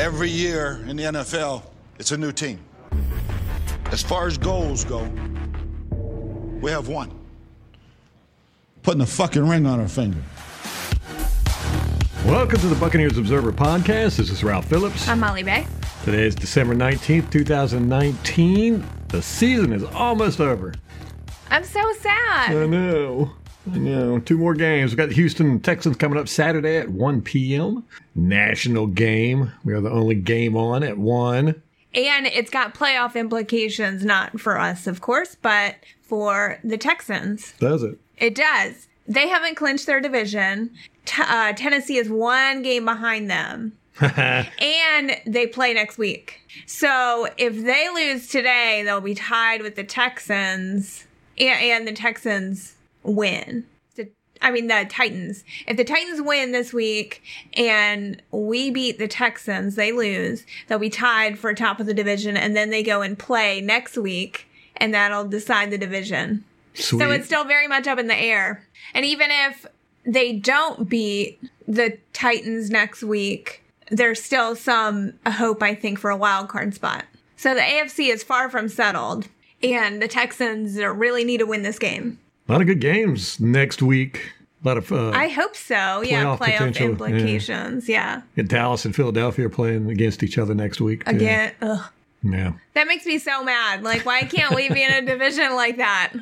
Every year in the NFL, it's a new team. As far as goals go, we have one. Putting a fucking ring on our finger. Welcome to the Buccaneers Observer Podcast. This is Ralph Phillips. I'm Molly Bay. Today is December 19th, 2019. The season is almost over. I'm so sad. I know. I know. Two more games. We've got the Houston Texans coming up Saturday at 1 p.m. National game. We are the only game on at 1. And it's got playoff implications, not for us, of course, but for the Texans. Does it? It does. They haven't clinched their division. T- uh, Tennessee is one game behind them. and they play next week. So if they lose today, they'll be tied with the Texans, and, and the Texans win. The, I mean, the Titans. If the Titans win this week and we beat the Texans, they lose, they'll be tied for top of the division, and then they go and play next week, and that'll decide the division. Sweet. So it's still very much up in the air. And even if they don't beat the Titans next week, there's still some hope, I think, for a wild card spot. So the AFC is far from settled, and the Texans really need to win this game. A lot of good games next week. A lot of uh, I hope so. yeah, playoff potential, yeah. implications. Yeah. Dallas and Philadelphia are playing against each other next week. Again, ugh. Yeah. that makes me so mad. Like, why can't we be in a division like that?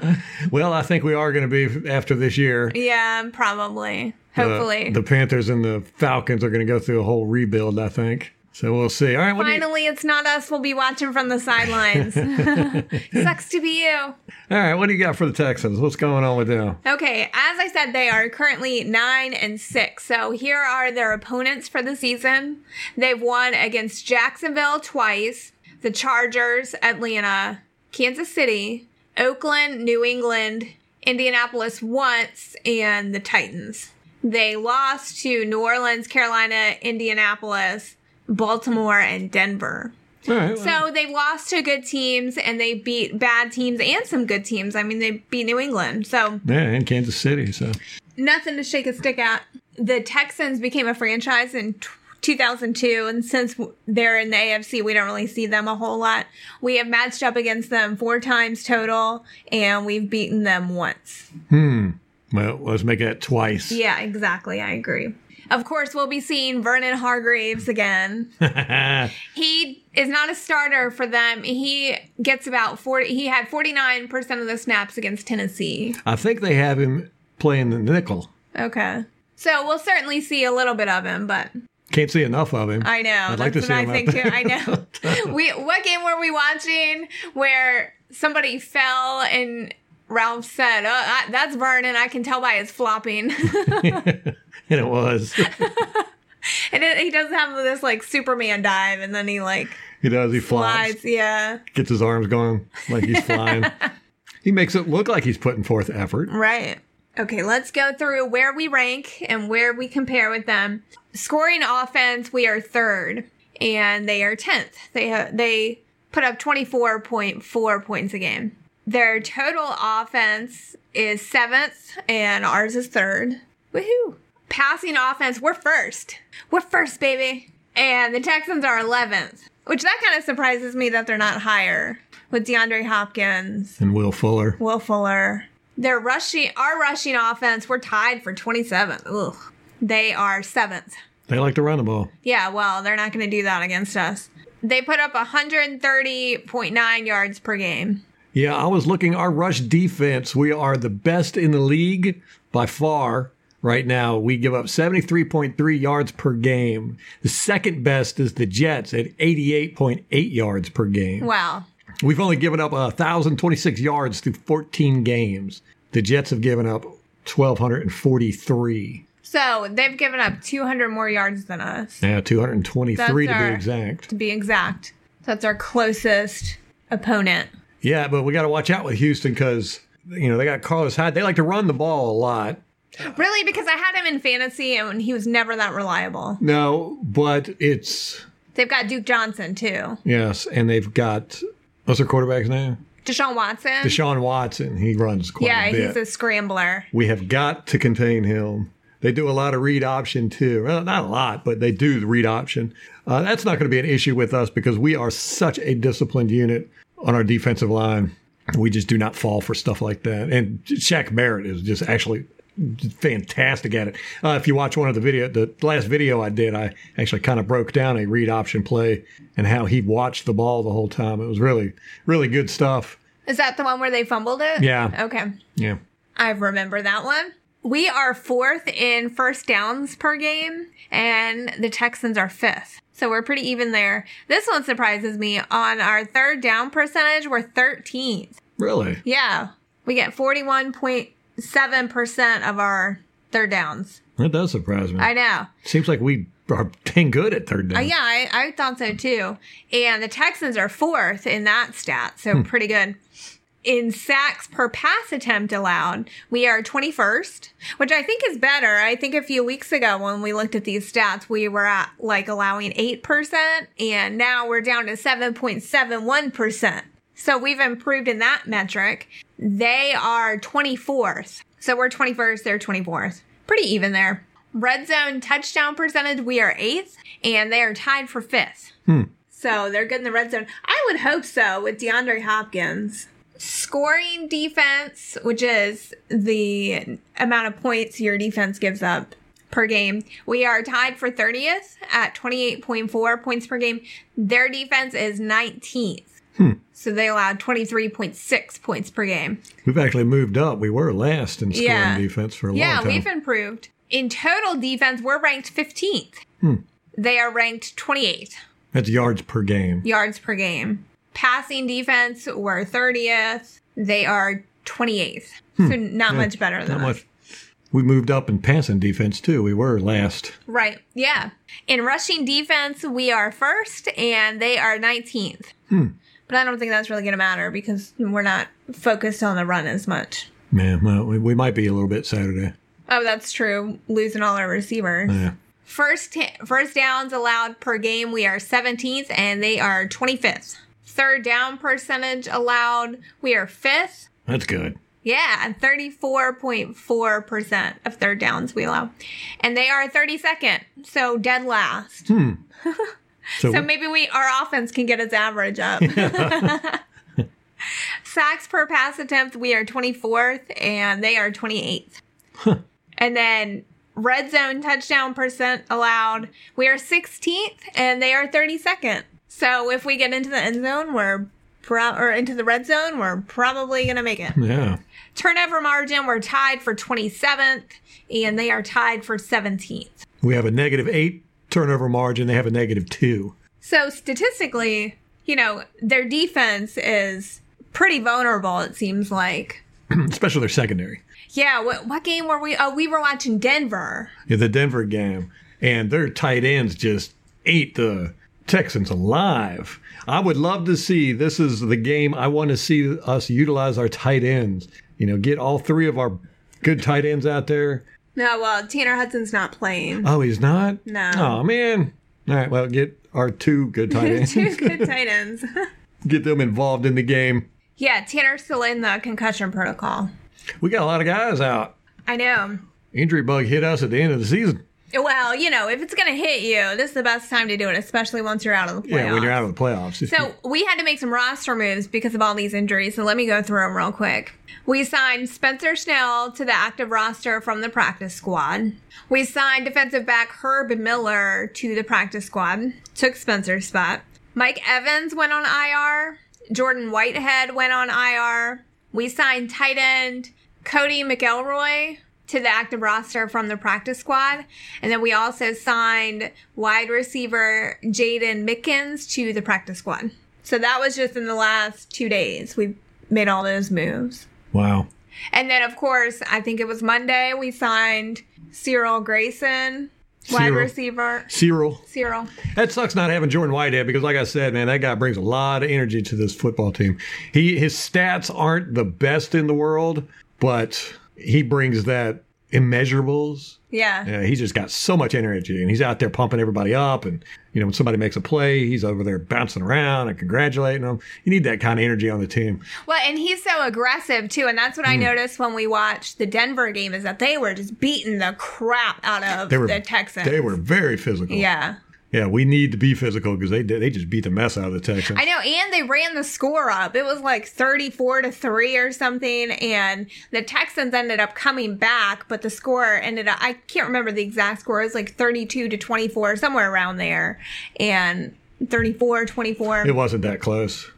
Well, I think we are going to be after this year. Yeah, probably. Uh, Hopefully. the Panthers and the Falcons are going to go through a whole rebuild, I think. So we'll see. All right. Do you, Finally, it's not us. We'll be watching from the sidelines. Sucks to be you. all right. What do you got for the Texans? What's going on with them? Okay, as I said, they are currently nine and six. So here are their opponents for the season. They've won against Jacksonville twice, the Chargers, Atlanta, Kansas City, Oakland, New England, Indianapolis once, and the Titans. They lost to New Orleans, Carolina, Indianapolis, Baltimore, and Denver. Right. well, So they've lost to good teams and they beat bad teams and some good teams. I mean, they beat New England. So yeah, and Kansas City. So nothing to shake a stick at. The Texans became a franchise in 2002, and since they're in the AFC, we don't really see them a whole lot. We have matched up against them four times total, and we've beaten them once. Hmm. Well, let's make that twice. Yeah, exactly. I agree. Of course, we'll be seeing Vernon Hargreaves again. he is not a starter for them. He gets about 40, he had 49% of the snaps against Tennessee. I think they have him playing the nickel. Okay. So we'll certainly see a little bit of him, but Can't see enough of him. I know. I'd that's like to what see I him out think too. I know. we what game were we watching where somebody fell and Ralph said, "Oh, I, that's Vernon. I can tell by his flopping." and it was. and it, he does have this like Superman dive, and then he like He does. He flies. flies. Yeah, Gets his arms going like he's flying. he makes it look like he's putting forth effort. right. Okay, let's go through where we rank and where we compare with them. Scoring offense, we are third, and they are tenth. They ha- they put up twenty four point four points a game. Their total offense is seventh, and ours is third. Woohoo! Passing offense, we're first. We're first, baby. And the Texans are 11th, which that kind of surprises me that they're not higher with DeAndre Hopkins, And Will Fuller. Will Fuller. Their rushing, our rushing offense, we're tied for 27th. Ugh. They are seventh. They like to run the ball. Yeah, well, they're not going to do that against us. They put up 130.9 yards per game. Yeah, I was looking our rush defense. We are the best in the league by far. Right now, we give up 73.3 yards per game. The second best is the Jets at 88.8 yards per game. Wow. We've only given up 1,026 yards through 14 games. The Jets have given up 1,243. So they've given up 200 more yards than us, Yeah, 223 That's to be exact. to be exact. That's our closest opponent. Yeah, but we got to watch out with Houston because, you know, they got Carlos Hyde. They like to run the ball a lot. Really, because I had him in fantasy and he was never that reliable. No, but it's, They've got Duke Johnson too. yes, and they've got, what's their quarterback's name? Deshaun Watson. Deshaun Watson. He runs quite yeah, a bit. he's a scrambler. we have got to contain him. They do a lot of read option too. Well, not a lot, but they do the read option. Uh, that's not going to be an issue with us because we are such a disciplined unit on our defensive line. We just do not fall for stuff like that. And Shaq Barrett is just actually fantastic at it. Uh, if you watch one of the video, the last video I did, I actually kind of broke down a read option play and how he watched the ball the whole time. It was really, really good stuff. Is that the one where they fumbled it? Yeah. Okay. Yeah. I remember that one. We are fourth in first downs per game, and the Texans are fifth. So we're pretty even there. This one surprises me. On our third down percentage, we're 13th. Really? Yeah. We get 41.7% of our third downs. That does surprise me. I know. Seems like we are dang good at third down. Uh, yeah, I, I thought so too. And the Texans are fourth in that stat, so pretty good. In sacks per pass attempt allowed, we are 21st, which I think is better. I think a few weeks ago when we looked at these stats, we were at like allowing 8%, and now we're down to 7.71%. So we've improved in that metric. They are 24th. So we're 21st, they're 24th. Pretty even there. Red zone touchdown percentage, we are eighth, and they are tied for fifth. Hmm. So they're good in the red zone. I would hope so with DeAndre Hopkins. Scoring defense, which is the amount of points your defense gives up per game, we are tied for 30th at 28.4 points per game. Their defense is 19th. Hmm. So they allowed 23.6 points per game. We've actually moved up. We were last in scoring Yeah. defense for a Yeah, long time. Yeah, we've improved. In total defense, we're ranked 15th. Hmm. They are ranked 28th That's yards per game. yards per game. Passing defense, we're 30th. They are 28th. So not much better than Hmm. Not us. much. We moved up in passing defense too. We were last. Right. Yeah. In rushing defense, we are first and they are 19th. Hmm. But I don't think that's really going to matter because we're not focused on the run as much. Man, well, we, we might be a little bit Saturday. Oh, that's true. Losing all our receivers. Yeah. First first downs allowed per game, we are 17th and they are 25th. Third down percentage allowed, we are 5th. That's good. Yeah, 34.4% of third downs we allow. And they are 32nd, so dead last. Hmm. So, So maybe we our offense can get its average up. Sacks per pass attempt, we are 24th and they are 28th. And then red zone touchdown percent allowed, we are 16th and they are 32nd. So if we get into the end zone, we're pro- or into the red zone, we're probably going to make it. yeah. Turnover margin, we're tied for 27th and they are tied for 17th. We have a negative eight turnover margin. They have a negative two. So statistically, you know, their defense is pretty vulnerable, it seems like. Especially their secondary. Yeah, what, what game were we? Oh, we were watching Denver. Yeah, the Denver game. And their tight ends just ate the Texans alive. I would love to see this is the game I want to see us utilize our tight ends. You know, get all three of our good tight ends out there. No, well, Tanner Hudson's not playing. Oh, he's not? No. Oh, man. All right, well, get our two good tight ends. Two good tight ends. get them involved in the game. yeah, Tanner's still in the concussion protocol. We got a lot of guys out. I know. Injury bug hit us at the end of the season. Well, you know, if it's going to hit you, this is the best time to do it, especially once you're out of the playoffs. Yeah, when you're out of the playoffs. So we had to make some roster moves because of all these injuries. So let me go through them real quick. We signed Spencer Schnell to the active roster from the practice squad. We signed defensive back Herb Miller to the practice squad. Took Spencer's spot. Mike Evans went on IR. Jordan Whitehead went on IR. We signed tight end Codey McElroy to the active roster from the practice squad. And then we also signed wide receiver Jaydon Mickens to the practice squad. So that was just in the last two days. We made all those moves. wow. And then, of course, I think it was Monday, we signed Cyril Grayson, wide Cyril. receiver. Cyril. Cyril. That sucks not having Jordan Whitehead because, like I said, man, that guy brings a lot of energy to this football team. He his stats aren't the best in the world, but he brings that immeasurables. Yeah. Yeah, he's just got so much energy, and he's out there pumping everybody up. And you know, when somebody makes a play, he's over there bouncing around and congratulating them. You need that kind of energy on the team. Well, and he's so aggressive too, and that's what I Hmm. noticed when we watched the Denver game is that they were just beating the crap out of were the Texans. They were very physical. Yeah. Yeah. We need to be physical because they. They just beat the mess out of the Texans. I know, and they ran the score up. It was like 34 to 3 or something, and the Texans ended up coming back, but the score ended up, I can't remember the exact score. It was like 32 to 24, somewhere around there, and 34 24. it wasn't that close.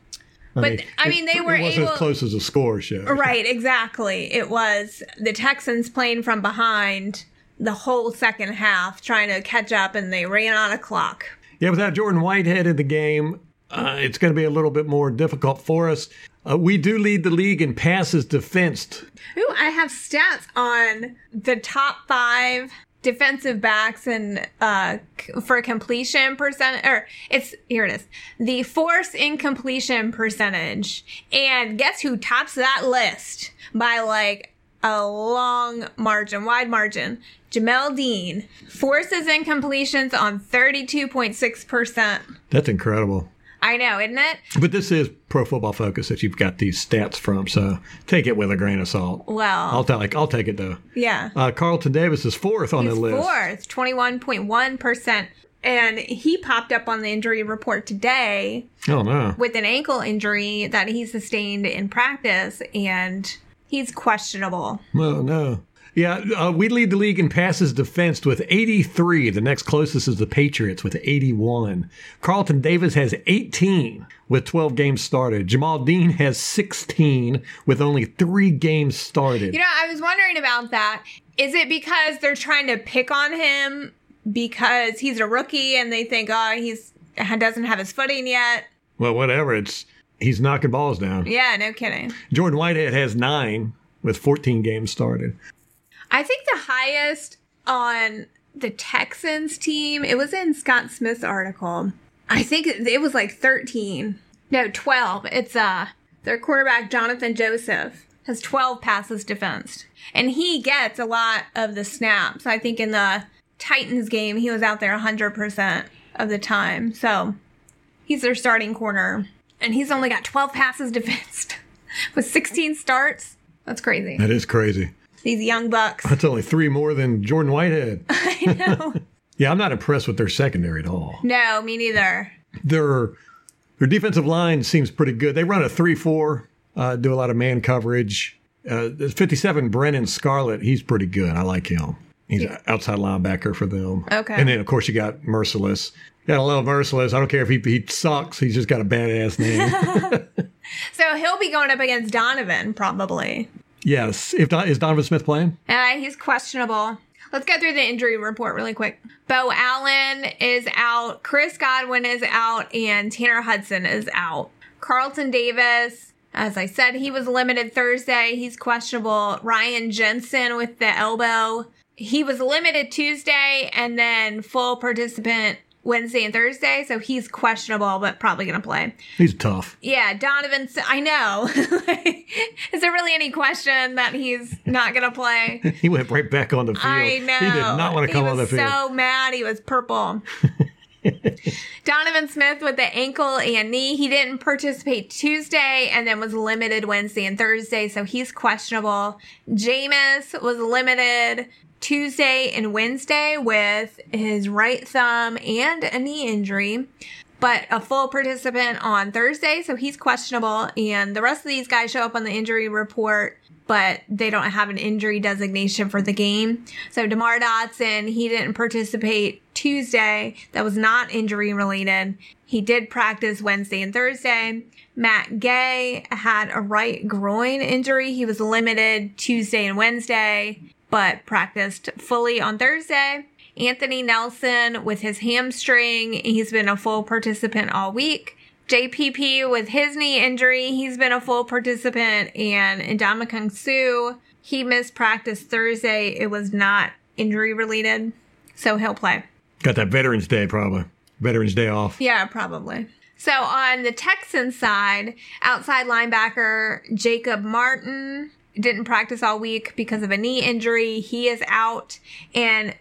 I But, I mean, they it, were It wasn't able- as close as the score show. Right, exactly. It was the Texans playing from behind the whole second half, trying to catch up, and they ran out of clock. Yeah, without Jordan Whitehead in the game, uh, it's going to be a little bit more difficult for us. Uh, we do lead the league in passes defensed. Ooh, I have stats on the top five defensive backs and uh for completion percent or it's here it is the force incompletion percentage and guess who tops that list by like a long margin wide margin jamel dean forces incompletions on 32.6% That's incredible. i know isn't it But this is Pro Football Focus that you've got these stats from, so take it with a grain of salt. well I'll take I'll take it though. yeah Uh, Carlton Davis is fourth on the list. fourth, twenty-one point one percent, and he popped up on the injury report today Oh no! with an ankle injury that he sustained in practice, and he's questionable. Oh no! Yeah, uh, we lead the league in passes defensed with 83. The next closest is the Patriots with 81. Carlton Davis has 18 with 12 games started. Jamel Dean has 16 with only three games started. You know, I was wondering about that. Is it because they're trying to pick on him because he's a rookie and they think, oh, he's doesn't have his footing yet? well, whatever. It's he's knocking balls down. Yeah, no kidding. Jordan Whitehead has nine with 14 games started. I think the highest on the Texans team, it was in Scott Smith's article. I think it was like 13. No, 12. It's uh their quarterback Johnathan Joseph has 12 passes defensed. And he gets a lot of the snaps. I think in the Titans game he was out there 100% of the time. So, he's their starting corner and he's only got 12 passes defensed with 16 starts. That's crazy. That is crazy. These young bucks. That's only three more than Jordan Whitehead. I know. Yeah, I'm not impressed with their secondary at all. No, me neither. their their defensive line seems pretty good. They run a three four, uh, do a lot of man coverage. Uh, 57 Brennan Scarlett, he's pretty good. I like him. He's an outside linebacker for them. Okay. And then of course you got Mercilus. Got a love Mercilus. I don't care if he he sucks. He's just got a badass name. So he'll be going up against Donovan probably. Yes. If Don, is Donovan Smith playing? Uh, he's questionable. Let's go through the injury report really quick. Beau Allen is out, Chris Godwin is out, and Tanner Hudson is out. Carlton Davis, as I said, he was limited Thursday. He's questionable. Ryan Jensen with the elbow. He was limited Tuesday and then full participant Wednesday and Thursday. So he's questionable, but probably going to play. He's tough. Yeah, Donovan. I know. Is there really any question that he's not going to play? He went right back on the field. I know. He did not want to come on the was field. so mad. He was purple. Donovan Smith with the ankle and knee. He didn't participate Tuesday and then was limited Wednesday and Thursday, so he's questionable. Jameis was limited Tuesday and Wednesday with his right thumb and a knee injury. But a full participant on Thursday, so he's questionable. And the rest of these guys show up on the injury report but they don't have an injury designation for the game. So DeMar Dotson, he didn't participate Tuesday. That was not injury related. He did practice Wednesday and Thursday. Matt Gay had a right groin injury. He was limited Tuesday and Wednesday, but practiced fully on Thursday. Anthony Nelson with his hamstring, he's been a full participant all week. JPP with his knee injury, he's been a full participant, and Ndamukong Suh, he missed practice Thursday. It was not injury related, so he'll play. Got that Veterans Day probably. Veterans Day off. Yeah, probably. So on the Texan side, outside linebacker Jacob Martin didn't practice all week because of a knee injury. He is out. And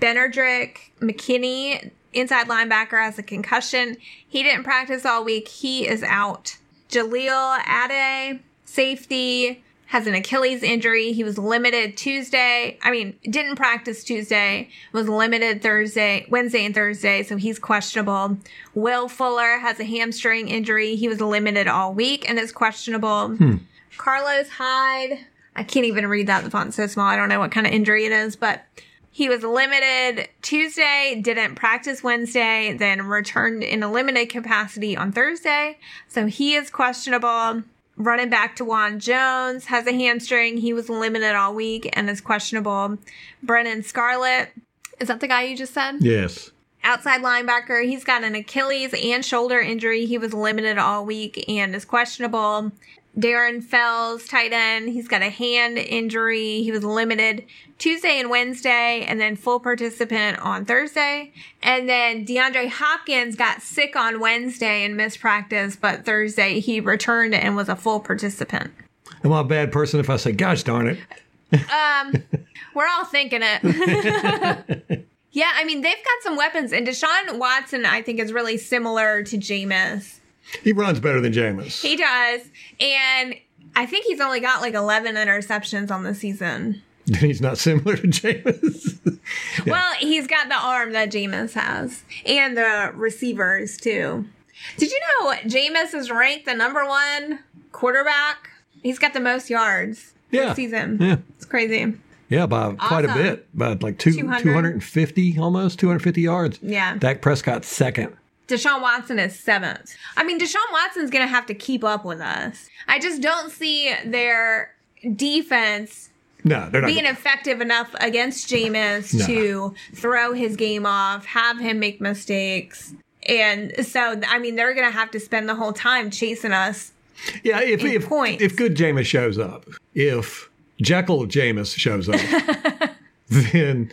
Benardrick McKinney, inside linebacker, has a concussion. He didn't practice all week. He is out. Jahleel Addae, safety, has an Achilles injury. He was limited Tuesday. I mean, didn't practice Tuesday, was limited Thursday, Wednesday and Thursday, so he's questionable. Will Fuller has a hamstring injury. He was limited all week and is questionable. Hmm. Carlos Hyde, I can't even read that. The font's so small. I don't know what kind of injury it is, but he was limited Tuesday, didn't practice Wednesday, then returned in a limited capacity on Thursday. So he is questionable. Running back Taiwan Jones has a hamstring. He was limited all week and is questionable. Brennan Scarlett, is that the guy you just said? Yes. Outside linebacker, he's got an Achilles and shoulder injury. He was limited all week and is questionable. Darren Fells, tight end, he's got a hand injury. He was limited Tuesday and Wednesday, and then full participant on Thursday. And then DeAndre Hopkins got sick on Wednesday and missed practice, but Thursday he returned and was a full participant. Am I a bad person if I say, gosh darn it? Um, we're all thinking it. yeah, I mean, they've got some weapons, and Deshaun Watson, I think, is really similar to Jameis. He runs better than Jameis. He does. And I think he's only got like 11 interceptions on the season. Then He's not similar to Jameis. Well, he's got the arm that Jameis has and the receivers too. Did you know Jameis is ranked the number one quarterback? He's got the most yards Yeah. this season. Yeah. It's crazy. yeah, by quite a bit. About like two, 200. 250, almost 250 yards. Yeah. Dak Prescott second. Deshaun Watson is seventh. I mean, Deshaun Watson's going to have to keep up with us. I just don't see their defense No, they're not. being effective enough against Jameis No. to throw his game off, have him make mistakes. And so, I mean, they're going to have to spend the whole time chasing us. yeah, if, if, points. if good Jameis shows up, if Jekyll Jameis shows up, then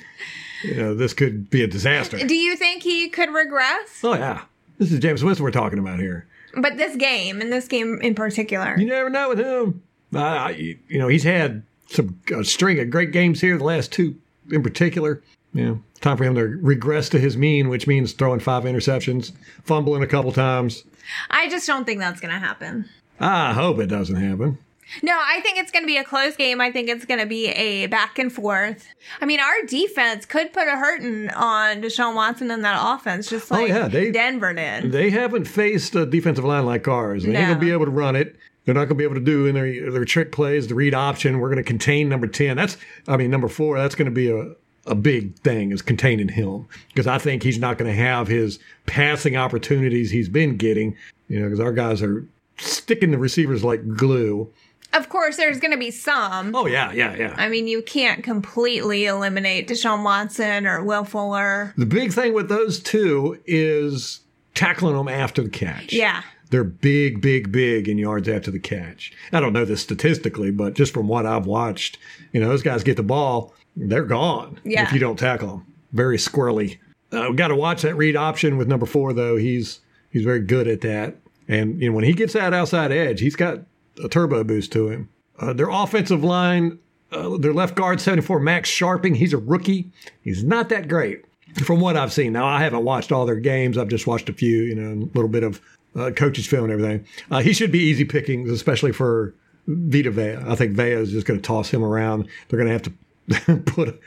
you know, this could be a disaster. Do you think he could regress? Oh, yeah. This is Jameis Winston we're talking about here. But this game, and this game in particular, You never know with him. Uh, you you know, he's had some a string of great games here, the last two in particular. Yeah, time for him to regress to his mean, which means throwing five interceptions, fumbling a couple times. I just don't think that's going to happen. I hope it doesn't happen. No, I think it's going to be a close game. I think it's going to be a back and forth. I mean, our defense could put a hurting on Deshaun Watson and that offense, just oh, like Oh, yeah, they- Denver did. They haven't faced a defensive line like ours. They ain't No. gonna be able to run it. They're not gonna be able to do in their their trick plays, the read option. We're gonna contain number ten. That's I mean number four. That's gonna be a a big thing is containing him because I think he's not going to have his passing opportunities he's been getting. You know, because our guys are sticking the receivers like glue. Of course, there's going to be some. Oh yeah, yeah, yeah. I mean, you can't completely eliminate Deshaun Watson or Will Fuller. The big thing with those two is tackling them after the catch. Yeah. They're big, big, big in yards after the catch. I don't know this statistically, but just from what I've watched, you know, those guys get the ball, they're gone Yeah. if you don't tackle them. Very squirrely. Uh, got to watch that read option with number four, though. He's he's very good at that. And you know, when he gets that outside edge, he's got a turbo boost to him. Uh, their offensive line, uh, their left guard, 74, Max Scharping, he's a rookie. He's not that great from what I've seen. Now, I haven't watched all their games. I've just watched a few, you know, a little bit of uh, coaches' film and everything. Uh, he should be easy pickings, especially for Vita Vea. I think Vea is just going to toss him around. They're going to have to put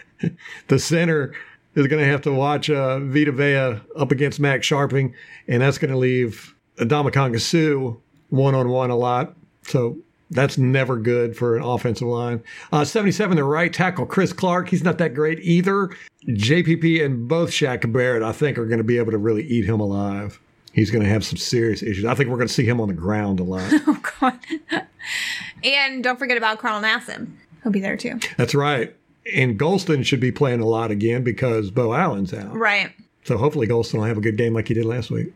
the center is going to have to watch uh, Vita Vea up against Max Scharping, and that's going to leave Ndamukong Suh one on one a lot. So that's never good for an offensive line. Uh, 77, the right tackle, Chris Clark. He's not that great either. JPP and both Shaq and Barrett, I think, are going to be able to really eat him alive. He's going to have some serious issues. I think we're going to see him on the ground a lot. Oh, God. and don't forget about Carl Nassib. He'll be there too. That's right. And Gholston should be playing a lot again because Beau Allen's out. Right. So hopefully Gholston will have a good game like he did last week.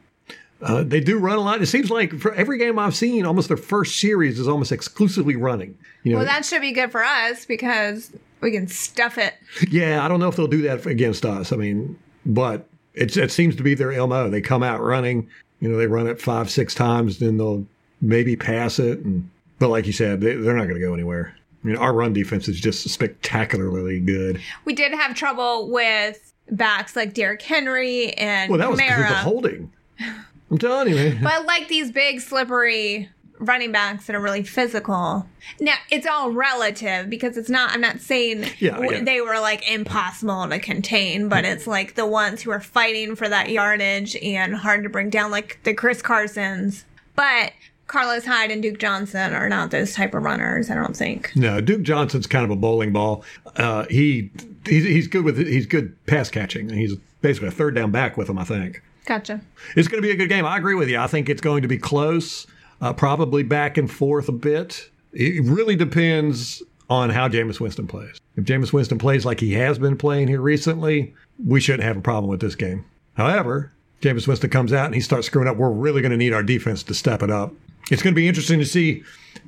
Uh, they do run a lot. It seems like for every game I've seen, almost their first series is almost exclusively running. You know, Well, that should be good for us because we can stuff it. yeah, I don't know if they'll do that against us. I mean, but it's, it seems to be their mo. They come out running. You know, they run it five, six times, then they'll maybe pass it. And but like you said, they, they're not going to go anywhere. I mean, our run defense is just spectacularly good. We did have trouble with backs like Derrick Henry and Well, that was because of the holding. I'm telling you, man. But like these big, slippery running backs that are really physical. Now, it's all relative because it's not, I'm not saying Yeah, w- yeah. they were like impossible to contain, but it's like the ones who are fighting for that yardage and hard to bring down, like the Chris Carsons. But Carlos Hyde and Duke Johnson are not those type of runners, I don't think. No, Duke Johnson's kind of a bowling ball. Uh, he he's, he's good with he's good pass catching. He's basically a third down back with him. I think Gotcha. it's going to be a good game. I agree with you. I think it's going to be close, uh, probably back and forth a bit. It really depends on how Jameis Winston plays. If Jameis Winston plays like he has been playing here recently, we shouldn't have a problem with this game. However, Jameis Winston comes out and he starts screwing up. We're really going to need our defense to step it up. It's going to be interesting to see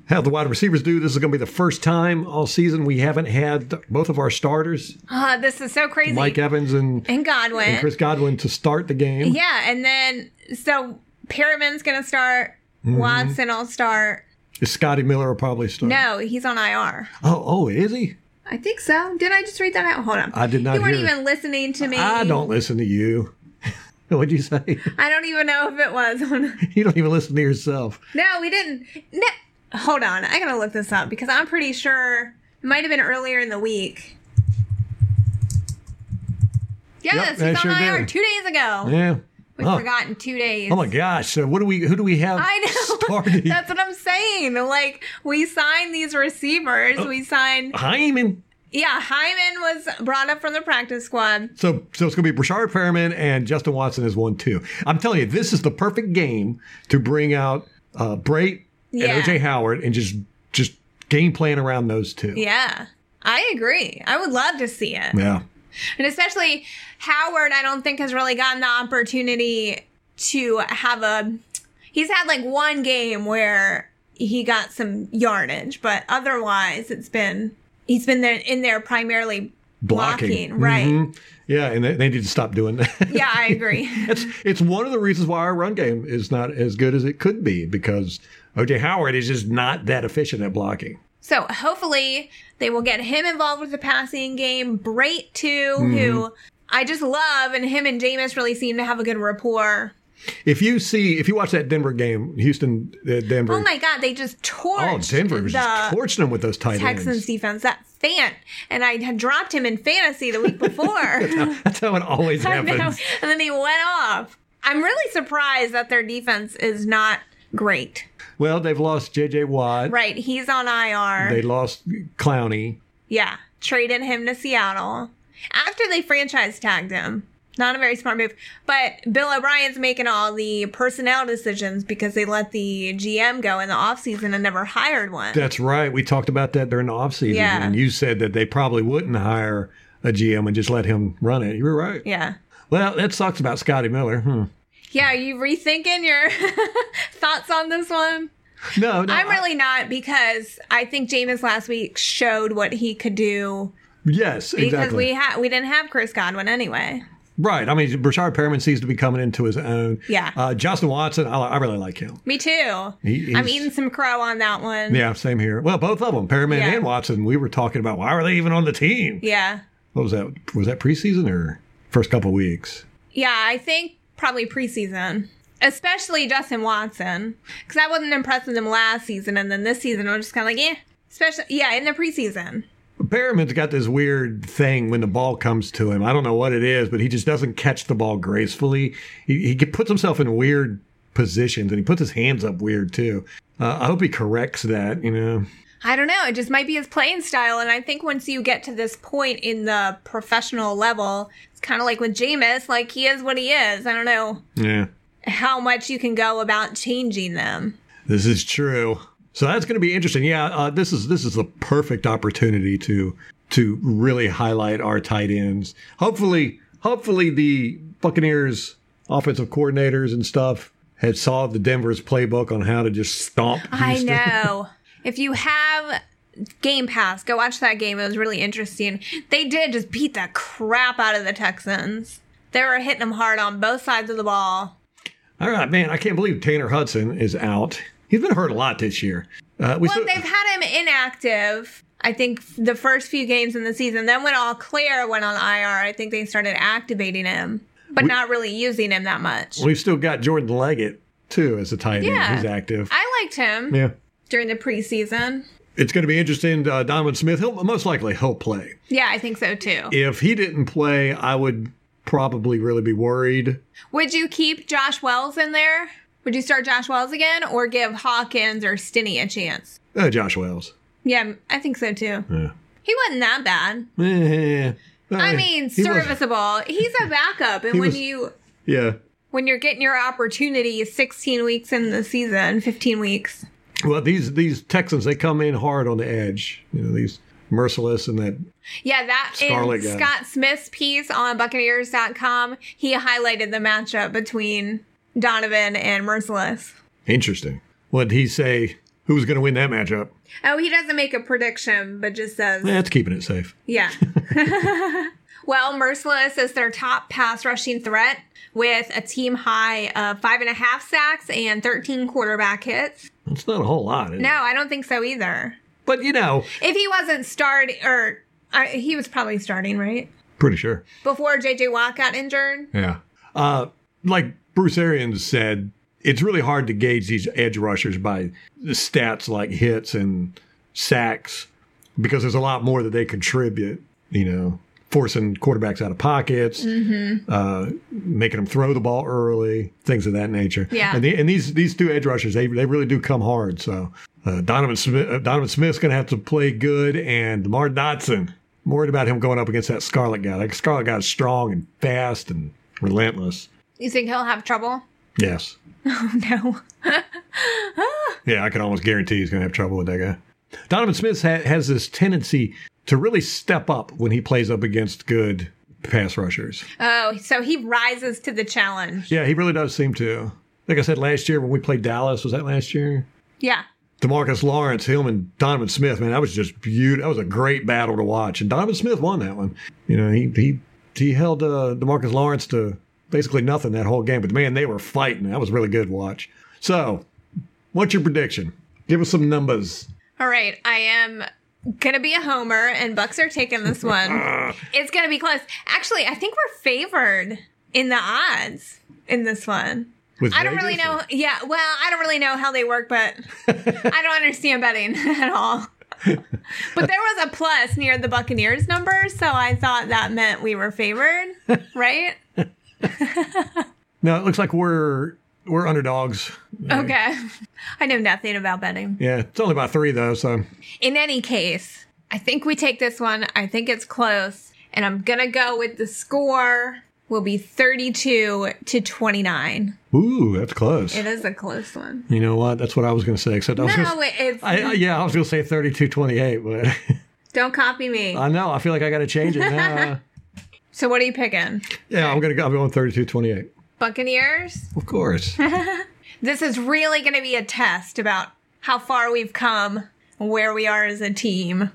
how the wide receivers do. This is going to be the first time all season we haven't had both of our starters, Uh, this is so crazy. Mike Evans and, and Godwin. and Chris Godwin, to start the game. Yeah, and then so Perriman's gonna start. Mm-hmm. Watson will start. Is Scotty Miller will probably start. No, he's on IR. Oh, oh, is he? I think so. Did I just read that out? Hold on. I did not You weren't even listening to me. I don't listen to you. What'd you say? I don't even know if it was. you don't even listen to yourself. no, we didn't. No. Hold on. I gotta look this up because I'm pretty sure it might have been earlier in the week. Yes, he's sure on IR two days ago. Yeah. We Oh. forgot in two days. Oh my gosh! So what do we? Who do we have I know. That's what I'm saying. Like we signed these receivers. Oh. We signed. Hyman. Yeah, Hyman was brought up from the practice squad. So, so it's going to be Breshad Perriman and Justin Watson is one too. I'm telling you, this is the perfect game to bring out uh, Brate Yeah. and OJ Howard and just just game plan around those two. Yeah, I agree. I would love to see it. Yeah. And especially Howard, I don't think has really gotten the opportunity to have a. He's had like one game where he got some yardage, but otherwise it's been he's been there in there primarily blocking, right? Mhm. Yeah, and they, they need to stop doing that. Yeah, I agree. it's it's one of the reasons why our run game is not as good as it could be because OJ Howard is just not that efficient at blocking. So hopefully they will get him involved with the passing game. Brate too, Mm-hmm. who I just love, and him and Jameis really seem to have a good rapport. If you see, if you watch that Denver game, Houston, uh, Denver. Oh my God, they just torched Oh, Denver was the just torching them with those tight ends. Texans ends. defense. That Fant, and I had dropped him in fantasy the week before. That's how it always I know. happens. And then he went off. I'm really surprised that their defense is not great. Well, they've lost J.J. Watt. Right, he's on IR. They lost Clowney. Yeah, traded him to Seattle after they franchise tagged him. Not a very smart move. But Bill O'Brien's making all the personnel decisions because they let the GM go in the offseason and never hired one. That's right. We talked about that during the offseason. Yeah. And you said that they probably wouldn't hire a GM and just let him run it. You were right. yeah. Well, that sucks about Scotty Miller. Hmm. Yeah, are you rethinking your thoughts on this one? No, no. I'm I- really not because I think Jameis last week showed what he could do yes, because exactly. we had we didn't have Chris Godwin anyway. right. I mean, Breshad Perriman seems to be coming into his own. Yeah. Uh, Justin Watson, I, I really like him. Me too. He- I'm eating some crow on that one. Yeah, same here. Well, both of them, Perriman Yeah. and Watson. We were talking about why are they even on the team? Yeah. What was that? Was that preseason or first couple weeks? Yeah, I think probably preseason. Especially Justin Watson. Because I wasn't impressed with him last season, and then this season I'm just kind of like, yeah. Especially, yeah, in the preseason. Perriman's got this weird thing when the ball comes to him. I don't know what it is, but he just doesn't catch the ball gracefully. He, he puts himself in weird positions and he puts his hands up weird too. Uh, I hope he corrects that, you know. I don't know. It just might be his playing style. And I think once you get to this point in the professional level, it's kind of like with Jameis, like he is what he is. I don't know Yeah, how much you can go about changing them. this is true. So that's going to be interesting. Yeah, uh, this is this is the perfect opportunity to to really highlight our tight ends. Hopefully, hopefully the Buccaneers offensive coordinators and stuff had saw the Denver's playbook on how to just stomp. I know. if you have Game Pass, go watch that game. It was really interesting. They did just beat the crap out of the Texans. They were hitting them hard on both sides of the ball. All right, man. I can't believe Tanner Hudson is out. He's been hurt a lot this year. Uh, we Well, still- they've had him inactive I think the first few games in the season. Then when all clear went on IR, I think they started activating him, but not really using him that much. We've still got Jordan Leggett too as a tight end. Yeah. He's active. I liked him yeah. During the preseason. It's going to be interesting. Uh, Donovan Smith, he'll most likely he'll play. Yeah, I think so too. If he didn't play, I would probably really be worried. Would you keep Josh Wells in there? Would you start Josh Wells again or give Hawkins or Stinney a chance? Uh, Josh Wells. Yeah, I think so too. Yeah. He wasn't that bad. Eh, I mean, he was- serviceable. He's a backup, and He when was- you yeah. when you're getting your opportunity 16 weeks in the season, 15 weeks. Well, these these Texans they come in hard on the edge. You know these Mercilus and that. Yeah, that Scarlett guy. Scott Smith's piece on Buccaneers.com, he highlighted the matchup between Donovan and Mercilus. Interesting. What did he say? Who was going to win that matchup? Oh, he doesn't make a prediction, but just says, That's keeping it safe. yeah. well, Mercilus is their top pass rushing threat with a team high of five and a half sacks and 13 quarterback hits. It's not a whole lot. No, I don't think so either. But you know, If he wasn't starting, or I, he was probably starting, right? pretty sure. Before JJ Watt got injured. Yeah. Uh, like Bruce Arians said, it's really hard to gauge these edge rushers by the stats like hits and sacks because there's a lot more that they contribute, you know, forcing quarterbacks out of pockets, uh, making them throw the ball early, things of that nature. Yeah. And, the, and these these two edge rushers, they, they really do come hard. So uh, Donovan Smith, uh, Donovan Smith's going to have to play good, and Lamar Dotson. I'm worried about him going up against that Scarlett guy. Like Scarlett guy is strong and fast and relentless. You think he'll have trouble? Yes. No. Yeah, I can almost guarantee he's going to have trouble with that guy. Donovan Smith ha- has this tendency to really step up when he plays up against good pass rushers. Oh, so he rises to the challenge. Yeah, he really does seem to. Like I said last year when we played Dallas, was that last year? Yeah. Demarcus Lawrence, him and Donovan Smith, man, that was just beautiful. That was a great battle to watch. And Donovan Smith won that one. You know, he he he held uh, Demarcus Lawrence to basically nothing that whole game. But man, they were fighting. That was really good watch. So, what's your prediction? Give us some numbers. All right. I am gonna be a homer, and Bucks are taking this one. it's gonna be close. Actually, I think we're favored in the odds in this one. With I don't really know. Yeah, well, I don't really know how they work, but I don't understand betting at all. But there was a plus near the Buccaneers number, so I thought that meant we were favored, right? No, it looks like we're we're underdogs. Okay. I know nothing about betting. Yeah, it's only about three though. So In any case, I think we take this one. I think it's close. And I'm going to go with the score will be 32 to 29. ooh, that's close. It is a close one. You know what? That's what I was going to say. Except I was No, gonna, it's I, I- yeah, I was going to say 32-28, but don't copy me. I know I feel like I got to change it now. So what are you picking? yeah, I'm going to go. I'm going 32-28. Buccaneers? Of course. This is really going to be a test about how far we've come, where we are as a team.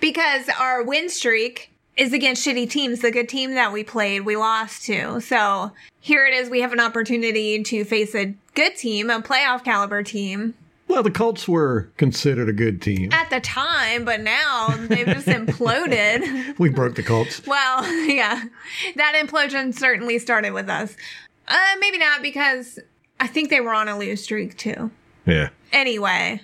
Because our win streak is against shitty teams. The good team that we played, we lost to. So here it is. We have an opportunity to face a good team, a playoff caliber team well, the Colts were considered a good team. at the time, but now they've just imploded. We broke the Colts. Well, yeah, that implosion certainly started with us. Uh, maybe not because I think they were on a lose streak too. Yeah. Anyway,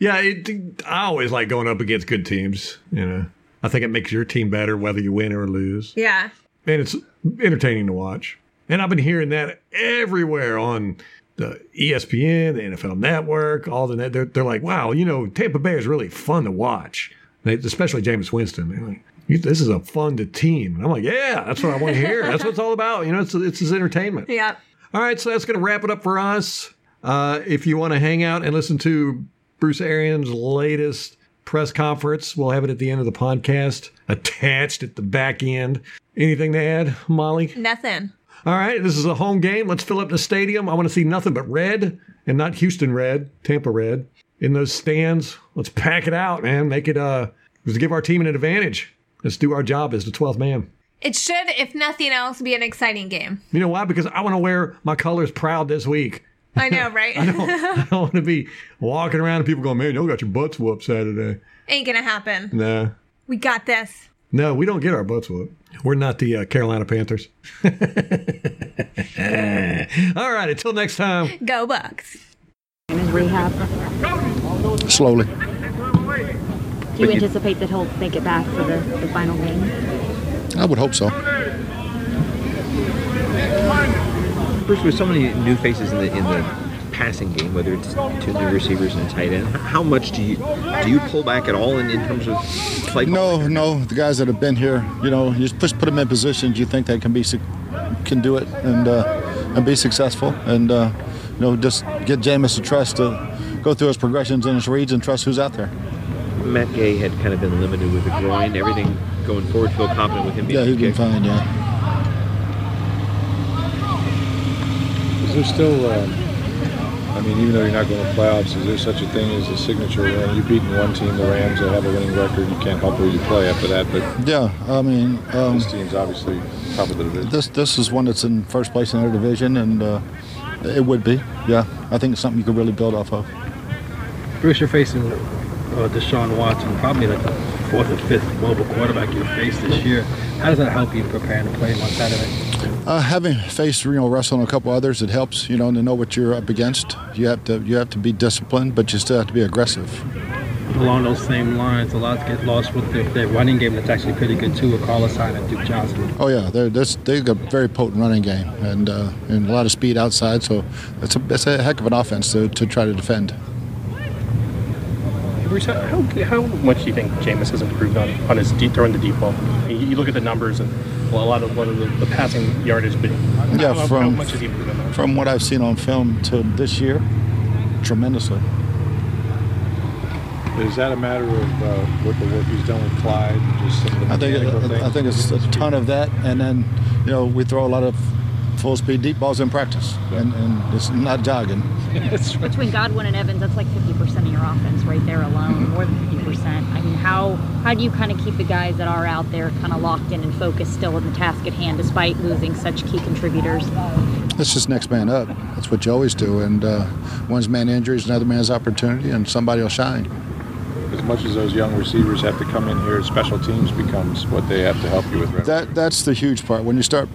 Yeah, it, I always like going up against good teams. You know, I think it makes your team better whether you win or lose. yeah. and it's entertaining to watch. And I've been hearing that everywhere on the ESPN, the NFL Network, all the net. They're, they're like, wow, you know, Tampa Bay is really fun to watch, they, especially Jameis Winston. They're like, "You- this is a fun to team. And I'm like, yeah, that's what I want to hear. That's what it's all about. You know, it's it's his entertainment. Yeah. All right, so that's going to wrap it up for us. Uh, if you want to hang out and listen to Bruce Arians' latest press conference, we'll have it at the end of the podcast, attached at the back end. Anything to add, Molly? Nothing. All right, this is a home game. Let's fill up the stadium. I want to see nothing but red and not Houston red, Tampa red in those stands. Let's pack it out, man. Make it uh, let's give our team an advantage. Let's do our job as the 12th man. It should, if nothing else, be an exciting game. You know why? Because I want to wear my colors proud this week. I know, right? I don't want to be walking around and people going, man, you got your butts whooped Saturday. Ain't gonna happen. Nah. We got this. No, we don't get our butts whooped. We're not the uh, Carolina Panthers. All right, until next time. Go Bucks. in rehab. Slowly. Do you anticipate that he'll make it back for the, the final game? I would hope so. Bruce, with so many new faces in the in the passing game, whether it's two new receivers and a tight end, how much do you do you pull back at all in, in terms of play? No, no. The guys that have been here, you know, you just put them in positions you think they can be, can do it, and uh, and be successful, and uh, you know, just get Jameis to trust to go through his progressions and his reads and trust who's out there. Matt Gay had kind of been limited with the groin. Everything going forward, feel confident with him being Yeah, he's been fine. Yeah. Is there still, um, I mean, even though you're not going to playoffs, is there such a thing as a signature win? You've beaten one team, the Rams, that have a winning record. You can't help where you play after that, but Yeah, I mean, um, this team's obviously top of the division. this this is one that's in first place in their division, and uh, it would be. Yeah, I think it's something you could really build off of. Bruce, you're facing uh, Deshaun Watson, probably like the fourth or fifth mobile quarterback you've faced this year. How does that help you preparing to play him on Saturday? Uh, having faced you know Russell and a couple others, it helps you know to know what you're up against. You have to you have to be disciplined, but you still have to be aggressive. Along those same lines, a lot get lost with the, the running game that's actually pretty good too with Carlos Hyde and Duke Johnson. Oh yeah, they're this, they've got a very potent running game and uh, and a lot of speed outside. So it's a it's a heck of an offense to, to try to defend. Bruce, how, how how much do you think Jameis has improved on, on his deep, throwing the deep ball? I mean, you look at the numbers and well, a lot of what of the, the passing yardage, but Yeah, how, how from- much has he improved on that? From what I've seen on film to this year, tremendously. Is that a matter of uh, what the work he's done with Clyde, just some of the I think mechanical I think it's a ton of that, and then you know we throw a lot of full speed deep balls in practice, and, and it's not jogging. Between Godwin and Evans, that's like 50% of your offense right there alone, more than 50%. I mean, how how do you kind of keep the guys that are out there kind of locked in and focused still on the task at hand despite losing such key contributors? It's just next man up. That's what you always do, and uh, one's man injury is another man's opportunity, and somebody will shine. As much as those young receivers have to come in here, special teams becomes what they have to help you with. Right? That that's the huge part. When you start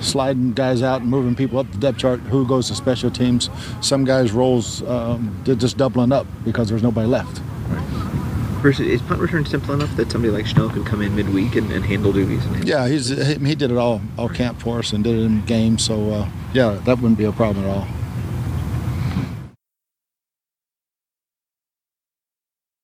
sliding guys out and moving people up the depth chart, who goes to special teams? Some guys' roles um, they're just doubling up because there's nobody left. Bruce, is punt return simple enough that somebody like Schnell could come in midweek and, and handle duties? And Yeah, he's he, he did it all all camp for us and did it in games. So uh, yeah, that wouldn't be a problem at all.